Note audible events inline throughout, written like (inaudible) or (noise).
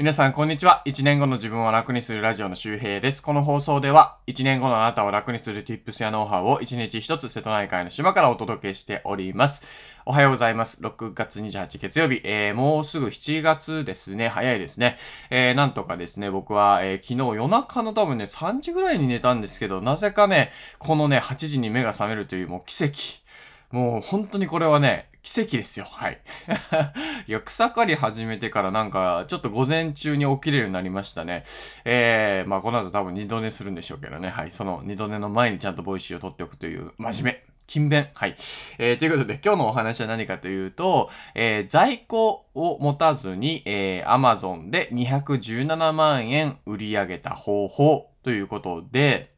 皆さん、こんにちは。1年後の自分を楽にするラジオの周平です。この放送では、1年後のあなたを楽にする tips やノウハウを1日1つ瀬戸内海の島からお届けしております。おはようございます。6月28月曜日、えー、もうすぐ7月ですね。早いですね。えー、なんとかですね、僕は、えー、昨日夜中の多分ね、3時ぐらいに寝たんですけど、なぜかね、このね、8時に目が覚めるというもう奇跡。もう本当にこれはね、奇跡ですよ。はい。(laughs) いや、草刈り始めてからなんか、ちょっと午前中に起きれるようになりましたね。えー、まあこの後多分二度寝するんでしょうけどね。はい。その二度寝の前にちゃんと Voicyを録っておくという真面目。勤勉。はい。えー、ということで、今日のお話は何かというと、えー、在庫を持たずに、えー、Amazon で217万円売り上げた方法ということで、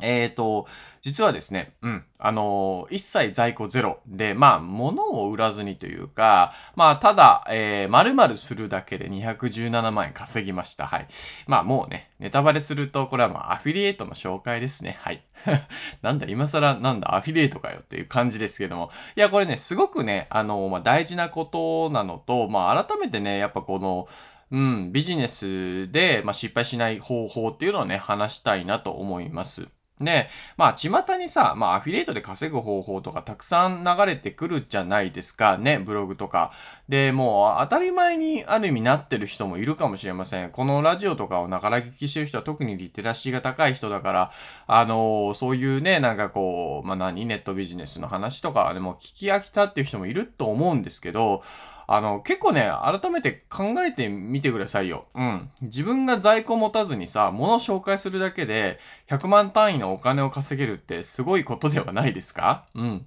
えっ、ー、と、実はですね、うん、あのー、一切在庫ゼロで、まあ、物を売らずにというか、まあ、ただ、えー、〇〇するだけで217万円稼ぎました。はい。まあ、もうね、ネタバレすると、これはまあ、アフィリエイトの紹介ですね。はい。(laughs) なんだ、今更、なんだ、アフィリエイトかよっていう感じですけども。いや、これね、すごくね、あのー、まあ、大事なことなのと、まあ、改めてね、やっぱこの、うん、ビジネスで、まあ、失敗しない方法っていうのをね、話したいなと思います。で、まあ、巷にさ、まあ、アフィリエイトで稼ぐ方法とかたくさん流れてくるじゃないですか。ね、ブログとか。で、もう当たり前にある意味なってる人もいるかもしれません。このラジオとかをながら聞きしてる人は特にリテラシーが高い人だから、あのー、そういうね、なんかこう、まあ、何、ネットビジネスの話とかでも聞き飽きたっていう人もいると思うんですけど、あの、結構ね、改めて考えてみてくださいよ。うん。自分が在庫持たずにさ、物を紹介するだけで、100万単位のお金を稼げるってすごいことではないですか？うん。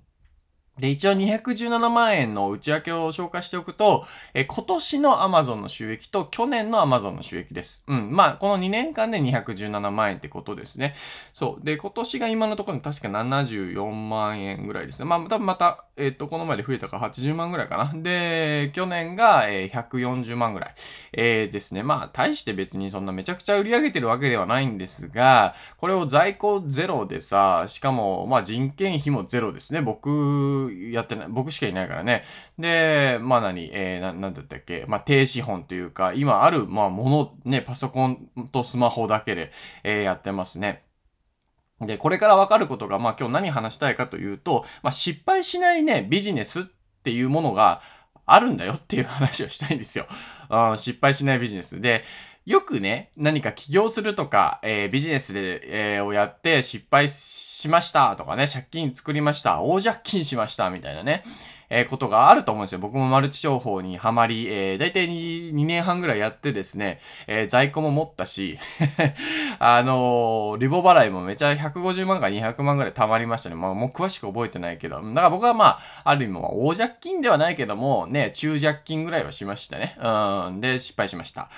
で、一応217万円の内訳を紹介しておくと、え今年の Amazon の収益と去年の Amazon の収益です。うん。まあ、この2年間で217万円ってことですね。そう。で、今年が今のところに確か74万円ぐらいですね。まあ、多分また、えっ、と、この前で増えたから80万ぐらいかな。で、去年が、えー、140万ぐらい、えー、ですね。まあ、大して別にそんなめちゃくちゃ売り上げてるわけではないんですが、これを在庫ゼロでさ、しかも、まあ、人件費もゼロですね。僕、やってない、僕しかいないからね。で、まあ何、えー、な、なんだったっけ、まあ低資本というか、今ある、まあもの、ね、パソコンとスマホだけで、えー、やってますね。で、これからわかることが、まあ今日何話したいかというと、まあ失敗しないね、ビジネスっていうものがあるんだよっていう話をしたいんですよ。あ失敗しないビジネス。で、よくね、何か起業するとか、えー、ビジネスで、えー、をやって失敗しましたとかね、借金作りました、大借金しましたみたいなね、えー、ことがあると思うんですよ。僕もマルチ商法にはまり、えー、大体 2, 2年半ぐらいやってですね、えー、在庫も持ったし、(laughs) あのー、リボ払いもめちゃ150万か200万ぐらい貯まりましたね。まあもう詳しく覚えてないけど。だから僕はまあ、ある意味大借金ではないけども、ね、中借金ぐらいはしましたね。うん。で、失敗しました。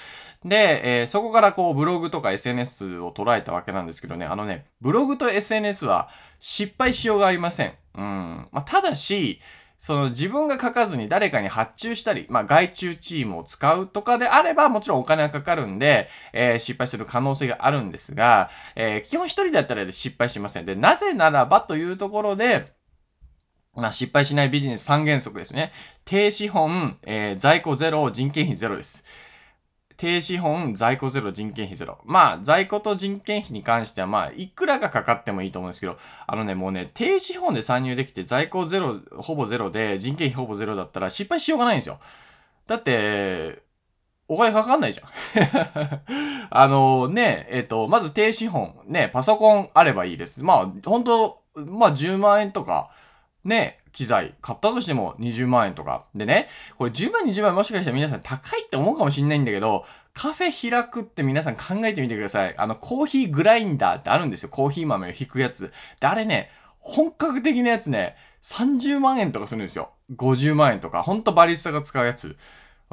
で、えー、そこからこうブログとか SNS を捉えたわけなんですけどね、あのね、ブログと SNS は失敗しようがありません。うん。まあ、ただし、その自分が書かずに誰かに発注したり、まあ外注チームを使うとかであればもちろんお金がかかるんで、えー、失敗する可能性があるんですが、えー、基本一人だったら失敗しません。で、なぜならばというところで、まあ、失敗しないビジネス3原則ですね。低資本、えー、在庫ゼロ、人件費ゼロです。低資本、在庫ゼロ、人件費ゼロ。まあ、在庫と人件費に関しては、まあ、いくらがかかってもいいと思うんですけど、あのね、もうね、低資本で参入できて、在庫ゼロ、ほぼゼロで、人件費ほぼゼロだったら失敗しようがないんですよ。だって、お金かかんないじゃん。(laughs) あのね、えっ、と、まず低資本、ね、パソコンあればいいです。まあ、本当まあ10万円とか、ね、機材買ったとしても20万円とか。でね、これ10万20万もしかしたら皆さん高いって思うかもしんないんだけど、カフェ開くって皆さん考えてみてください。あの、コーヒーグラインダーってあるんですよ。コーヒー豆を引くやつ。で、あれね、本格的なやつね、30万円とかするんですよ。50万円とか。ほんとバリスタが使うやつ。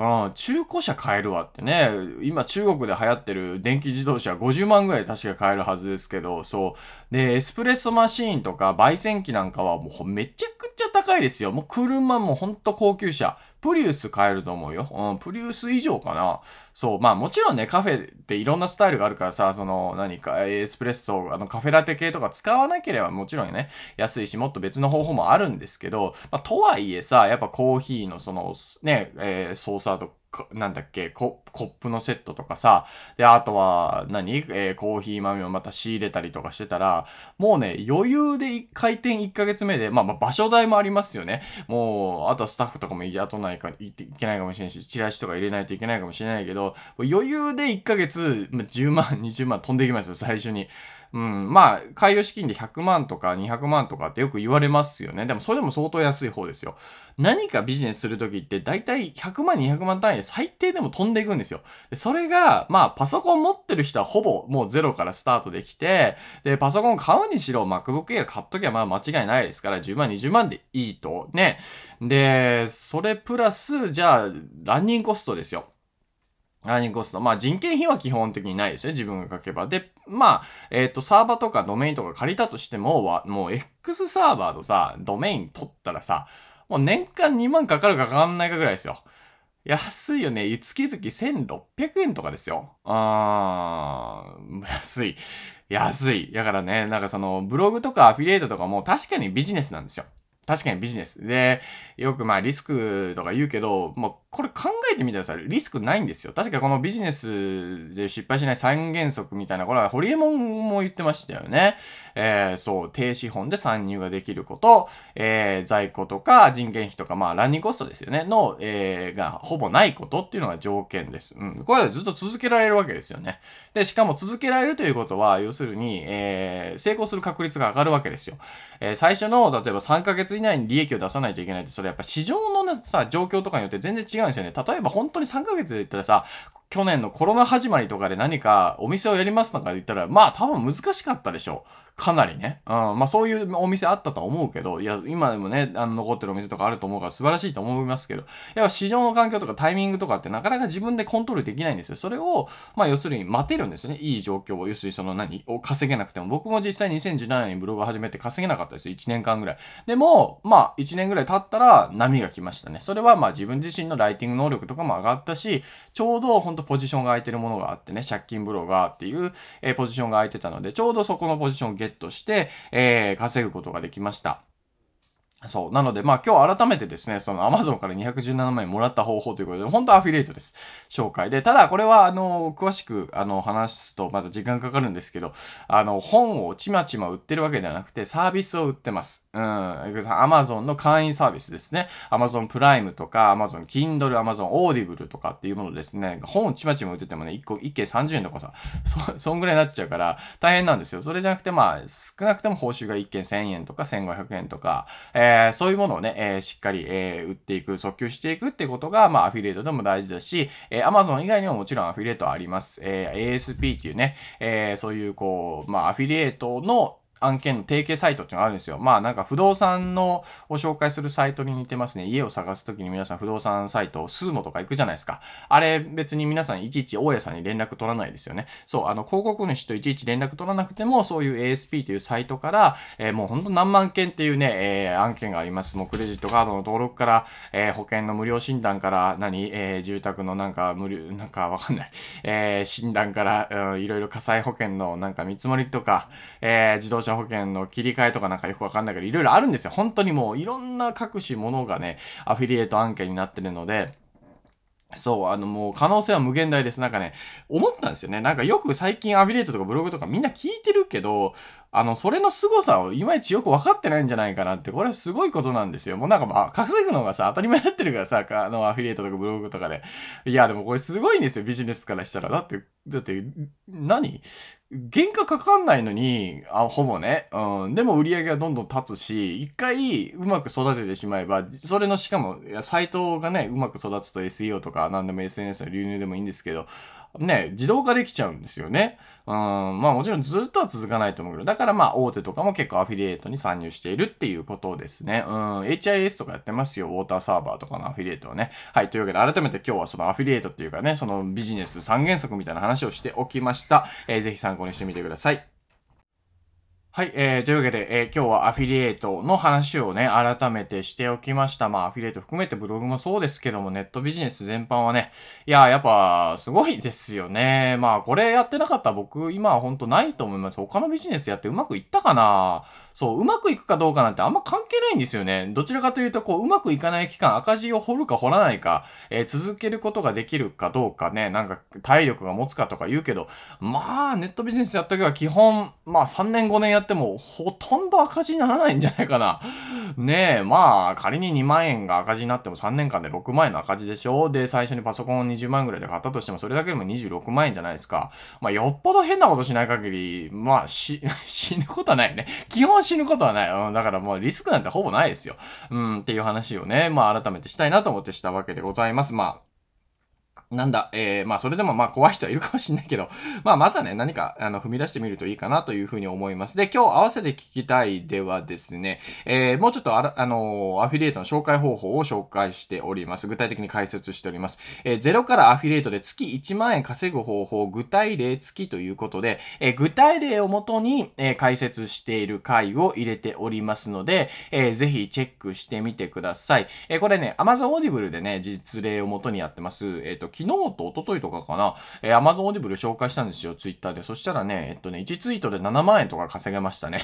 うん、中古車買えるわってね。今中国で流行ってる電気自動車50万ぐらい確か買えるはずですけど、そう。で、エスプレッソマシーンとか焙煎機なんかはもうめちゃくちゃ高いですよ。もう車もほんと高級車。プリウス買えると思うよ。うん、プリウス以上かな。そう。まあもちろんね、カフェっていろんなスタイルがあるからさ、その何かエスプレッソ、あのカフェラテ系とか使わなければもちろんね、安いしもっと別の方法もあるんですけど、まあとはいえさ、やっぱコーヒーのそのね、えー、ソーサーとなんだっけコ、コップのセットとかさ、で、あとは何、えー、コーヒー豆をまた仕入れたりとかしてたら、もうね、余裕で開店1ヶ月目で、まあまあ場所代もありますよね。もう、あとはスタッフとかも雇ないか、いけないかもしれないし、チラシとか入れないといけないかもしれないけど、余裕で1ヶ月、10万、20万飛んでいきますよ、最初に。うん、まあ、開業資金で100万とか200万とかってよく言われますよね。でもそれでも相当安い方ですよ。何かビジネスするときって大体100万200万単位で最低でも飛んでいくんですよ。でそれが、まあ、パソコン持ってる人はほぼもうゼロからスタートできて、で、パソコン買うにしろ MacBook Air 買っときゃまあ間違いないですから、10万20万でいいと。ね。で、それプラス、じゃあ、ランニングコストですよ。ラーニングコスト。まあ人件費は基本的にないですね。自分が書けば。で、まあ、えっ、ー、と、サーバーとかドメインとか借りたとしても、はもう X サーバーとさ、ドメイン取ったらさ、もう年間2万かかるかかかんないかぐらいですよ。安いよね。月々1600円とかですよ。あー、安い。安い。だからね、なんかその、ブログとかアフィリエイトとかも確かにビジネスなんですよ。確かにビジネス。で、よくまあリスクとか言うけど、もうこれ考えてみたらさ、リスクないんですよ。確かこのビジネスで失敗しない三原則みたいな、これはホリエモンも言ってましたよね。えー、そう、低資本で参入ができること、えー、在庫とか人件費とか、まあランニングコストですよね、の、えー、がほぼないことっていうのが条件です。うん。これはずっと続けられるわけですよね。で、しかも続けられるということは、要するに、えー、成功する確率が上がるわけですよ。えー、最初の、例えば3ヶ月以内に利益を出さないといけないって、それやっぱ市場のさ、状況とかによって全然違うんですよね。例えば本当に3ヶ月で言ったらさ、去年のコロナ始まりとかで何かお店をやりますとか言ったら、まあ多分難しかったでしょう。かなりね。うん。まあそういうお店あったと思うけど、いや、今でもね、あの、残ってるお店とかあると思うから素晴らしいと思いますけど、やっぱ市場の環境とかタイミングとかってなかなか自分でコントロールできないんですよ。それを、まあ要するに待てるんですね。いい状況を。要するにその何？を稼げなくても。僕も実際2017年にブログを始めて稼げなかったです。1年間ぐらい。でも、まあ1年ぐらい経ったら波が来ましたね。それはまあ自分自身のライティング能力とかも上がったし、ちょうどほんとポジションが空いてるものがあってね、借金ブロガーっていう、えー、ポジションが空いてたので、ちょうどそこのポジションをゲットして、えー、稼ぐことができました。そう。なので、まあ今日改めてですね、その Amazon から217万円もらった方法ということで、本当アフィリエイトです。紹介で。ただこれは、あの、詳しく、あの、話すとまた時間かかるんですけど、あの、本をちまちま売ってるわけではなくて、サービスを売ってます。うん。Amazon の会員サービスですね。Amazon プライムとか、Amazon Kindle、Amazon Audible とかっていうものですね。本をちまちま売っててもね、1個、1件30円とかさ、そ、そんぐらいになっちゃうから大変なんですよ。それじゃなくて、まあ、少なくても報酬が1件1000円とか1500円とか、ええー、そういうものをね、えー、しっかり、えー、売っていく、訴求していくってことが、まあ、アフィリエイトでも大事だし、えー、Amazon 以外にももちろんアフィリエイトあります。えー、ASP っていうね、えー、そういう、こう、まあ、アフィリエイトの案件の提携サイトっていうのがあるんですよ。まあなんか不動産のを紹介するサイトに似てますね。家を探すときに皆さん不動産サイト、スーモとか行くじゃないですか。あれ別に皆さんいちいち大家さんに連絡取らないですよね。そう、あの広告主といちいち連絡取らなくてもそういう ASP というサイトから、えー、もうほんと何万件っていうね、えー、案件があります。もうクレジットカードの登録から、えー、保険の無料診断から、何、え、住宅のなんか無料、なんかわかんない、え、診断から、うん、いろいろ火災保険のなんか見積もりとか、え、自動車保険の切り替えとかなんかよくわかんないけど、いろいろあるんですよ。本当にもういろんな各種ものがね、アフィリエイト案件になってるので、そう、あのもう可能性は無限大です。なんかね、思ったんですよね。なんかよく最近アフィリエイトとかブログとかみんな聞いてるけど、あの、それの凄さをいまいちよく分かってないんじゃないかなって、これはすごいことなんですよ。もうなんかまあ、稼ぐのがさ、当たり前になってるからさ、あの、アフィリエイトとかブログとかで。いや、でもこれすごいんですよ、ビジネスからしたら。だって、だって、何？原価かかんないのに、あ、ほぼね。うん。でも売り上げがどんどん立つし、一回うまく育ててしまえば、それのしかも、サイトがね、うまく育つと SEO とか何でも SNS の流入でもいいんですけど、ね、自動化できちゃうんですよね。うん、まあもちろんずっとは続かないと思うけど、だからまあ大手とかも結構アフィリエイトに参入しているっていうことですね。うん、HIS とかやってますよ。ウォーターサーバーとかのアフィリエイトはね。はい、というわけで改めて今日はそのアフィリエイトっていうかね、そのビジネス三原則みたいな話をしておきました。えー、ぜひ参考にしてみてください。はい、えー、というわけで、えー、今日はアフィリエイトの話をね、改めてしておきました。まあ、アフィリエイト含めてブログもそうですけども、ネットビジネス全般はね、いや、やっぱ、すごいですよね。まあ、これやってなかったら僕、今はほんとないと思います。他のビジネスやってうまくいったかな？そう、うまくいくかどうかなんてあんま関係ないんですよね。どちらかというと、こう、うまくいかない期間、赤字を掘るか掘らないか、えー、続けることができるかどうかね、なんか体力が持つかとか言うけど、まあ、ネットビジネスやった時は基本、まあ、3年5年やっても、ほとんど赤字にならないんじゃないかな。(laughs) ねえ、まあ、仮に2万円が赤字になっても3年間で6万円の赤字でしょで、最初にパソコンを20万円ぐらいで買ったとしても、それだけでも26万円じゃないですか。まあ、よっぽど変なことしない限り、まあ、(laughs) 死ぬことはないよね。基本死ぬことはない。うん、だからもうリスクなんてほぼないですよ。うん、っていう話をね、まあ、改めてしたいなと思ってしたわけでございます。まあ、なんだ、えー、まあそれでもまあ怖い人はいるかもしんないけど、(laughs) まあまずはね、何かあの踏み出してみるといいかなというふうに思います。で、今日合わせて聞きたいではですね、えー、もうちょっとああのー、アフィリエイトの紹介方法を紹介しております。具体的に解説しております。えー、ゼロからアフィリエイトで月1万円稼ぐ方法、具体例付きということで、えー、具体例をもとに、えー、解説している回を入れておりますので、えー、ぜひチェックしてみてください。えー、これね、Amazon Audible でね、実例をもとにやってます。えっ、ー、と、昨日と一昨日とかかな、えー、Amazon Audible 紹介したんですよ、ツイッターで。そしたらね、えっとね、1ツイートで7万円とか稼げましたね。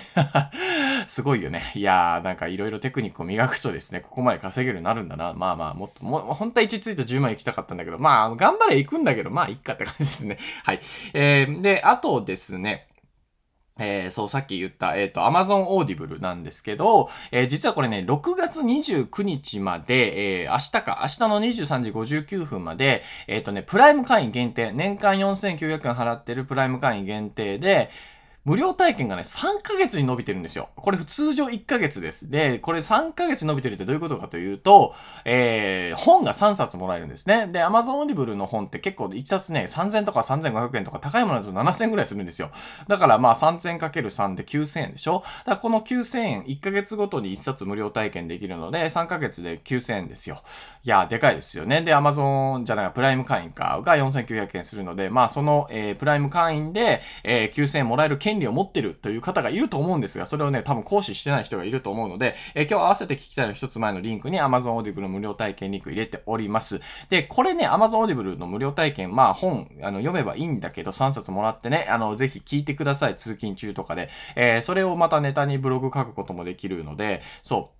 (laughs) すごいよね。いやー、なんかいろいろテクニックを磨くとですね、ここまで稼げるようになるんだな。まあまあ、もっと、も本当は1ツイート10万行きたかったんだけど、まあ、頑張れ行くんだけど、まあ、いっかって感じですね。はい。えー、で、あとですね、えー、そう、さっき言った、えっ、ー、と、Amazon Audible なんですけど、えー、実はこれね、6月29日まで、えー、明日か、明日の23時59分まで、えっ、とね、プライム会員限定、年間4900円払ってるプライム会員限定で、無料体験がね、3ヶ月に伸びてるんですよ。これ通常1ヶ月です。で、これ3ヶ月伸びてるってどういうことかというと、えー、本が3冊もらえるんですね。で、Amazon Audible の本って結構1冊ね、3000とか3500円とか高いものだと7000ぐらいするんですよ。だからまあ 3000×3 で9000円でしょだからこの9000円、1ヶ月ごとに1冊無料体験できるので、3ヶ月で9000円ですよ。いや、でかいですよね。で、Amazon じゃない、プライム会員かが4900円するので、まあその、えー、プライム会員で、えー、9000円もらえる権権利を持ってるという方がいると思うんですが、それをね、多分行使してない人がいると思うので、えー、今日合わせて聞きたいの一つ前のリンクに Amazon Audible の無料体験リンク入れております。で、これね、Amazon Audible の無料体験、まあ本、あの、読めばいいんだけど、3冊もらってね、あの、ぜひ聞いてください。通勤中とかで。えー、それをまたネタにブログ書くこともできるので、そう。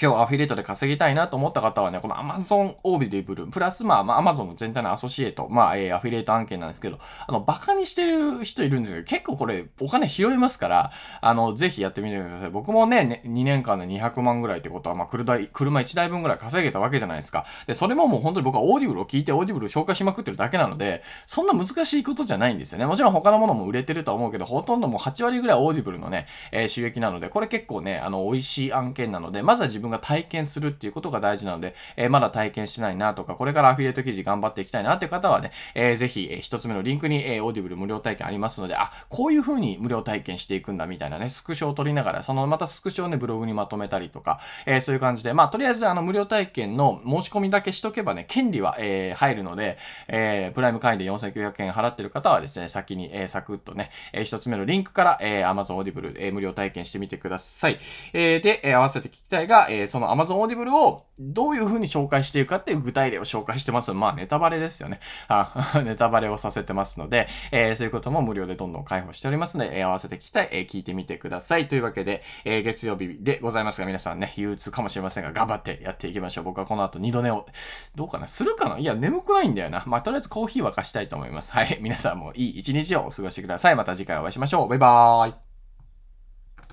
今日アフィリエイトで稼ぎたいなと思った方はね、この Amazon Audible、プラスまあ、まあ、Amazon の全体のアソシエイト、まあ、えー、アフィリエイト案件なんですけど、あの、バカにしてる人いるんですけど、結構これ、お金拾いますから、あの、ぜひやってみてください。僕もね、ね2年間で200万ぐらいってことは、まあ、車、車1台分ぐらい稼げたわけじゃないですか。で、それももう本当に僕はオーディブルを聞いて、オーディブルを紹介しまくってるだけなので、そんな難しいことじゃないんですよね。もちろん他のものも売れてるとは思うけど、ほとんどもう8割ぐらいオーディブルのね、えー、収益なので、これ結構ね、あの、美味しい案件なので、まずは自分が体験するっていうことが大事なので、えー、まだ体験してないなとか、これからアフィリエイト記事頑張っていきたいなっていう方はね、えー、ぜひ、えー、一つ目のリンクに、えー、オーディブル無料体験ありますので、あ、こういう風に無料体験していくんだみたいなね、スクショを取りながら、そのまたスクショをね、ブログにまとめたりとか、えー、そういう感じで、まあ、とりあえずあの無料体験の申し込みだけしとけばね、権利は、えー、入るので、えー、プライム会員で4900円払ってる方はですね、先に、えー、サクッとね、えー、一つ目のリンクから、えー、Amazon Audible、えー、無料体験してみてください。えー、で、えー、合わせて聞きたいが、えー、えその Amazon Audible をどういう風に紹介していくかっていう具体例を紹介してます。まあ、ネタバレですよね。あ (laughs) ネタバレをさせてますので、えー、そういうことも無料でどんどん開放しておりますので、えー、合わせて聞きたい、え、聞いてみてください。というわけで、え、月曜日でございますが、皆さんね、憂鬱かもしれませんが、頑張ってやっていきましょう。僕はこの後二度寝を、どうかな？するかな？いや、眠くないんだよな。まあ、とりあえずコーヒー沸かしたいと思います。はい。皆さんもいい一日をお過ごしください。また次回お会いしましょう。バイバーイ。